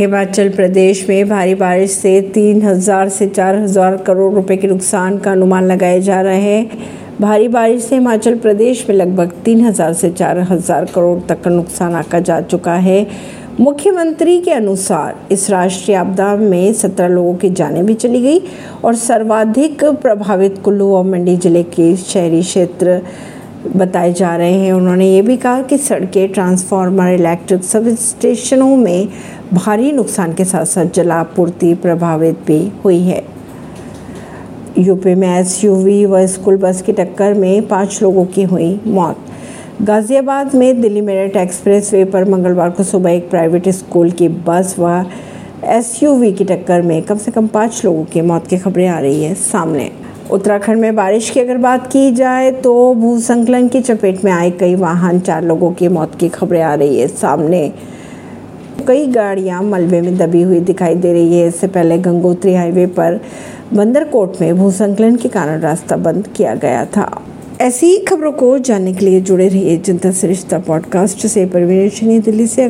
हिमाचल प्रदेश में भारी बारिश से 3000 से 4000 करोड़ रुपए के नुकसान का अनुमान लगाया जा रहा है। भारी बारिश से हिमाचल प्रदेश में लगभग 3000 से 4000 करोड़ तक का नुकसान आका जा चुका है। मुख्यमंत्री के अनुसार इस राष्ट्रीय आपदा में 17 लोगों की जानें भी चली गई और सर्वाधिक प्रभावित कुल्लू और मंडी ज़िले के शहरी क्षेत्र बताए जा रहे हैं। उन्होंने ये भी कहा कि सड़कें ट्रांसफार्मर इलेक्ट्रिक सब स्टेशनों में भारी नुकसान के साथ साथ जलापूर्ति प्रभावित भी हुई है। यूपी में एसयूवी व स्कूल बस की टक्कर में पाँच लोगों की हुई मौत। गाजियाबाद में दिल्ली मेरठ एक्सप्रेस वे पर मंगलवार को सुबह एक प्राइवेट स्कूल की बस व एसयूवी की टक्कर में कम से कम पाँच लोगों की मौत की खबरें आ रही है सामने। उत्तराखंड में बारिश की अगर बात की जाए तो भूसंकलन की चपेट में आए कई वाहन, चार लोगों की मौत की खबरें आ रही है सामने। कई गाड़ियाँ मलबे में दबी हुई दिखाई दे रही है। इससे पहले गंगोत्री हाईवे पर बंदरकोट में भूसंकलन के कारण रास्ता बंद किया गया था। ऐसी खबरों को जानने के लिए जुड़े रहिए जनता सरिश्ता पॉडकास्ट से। परवीन दिल्ली से।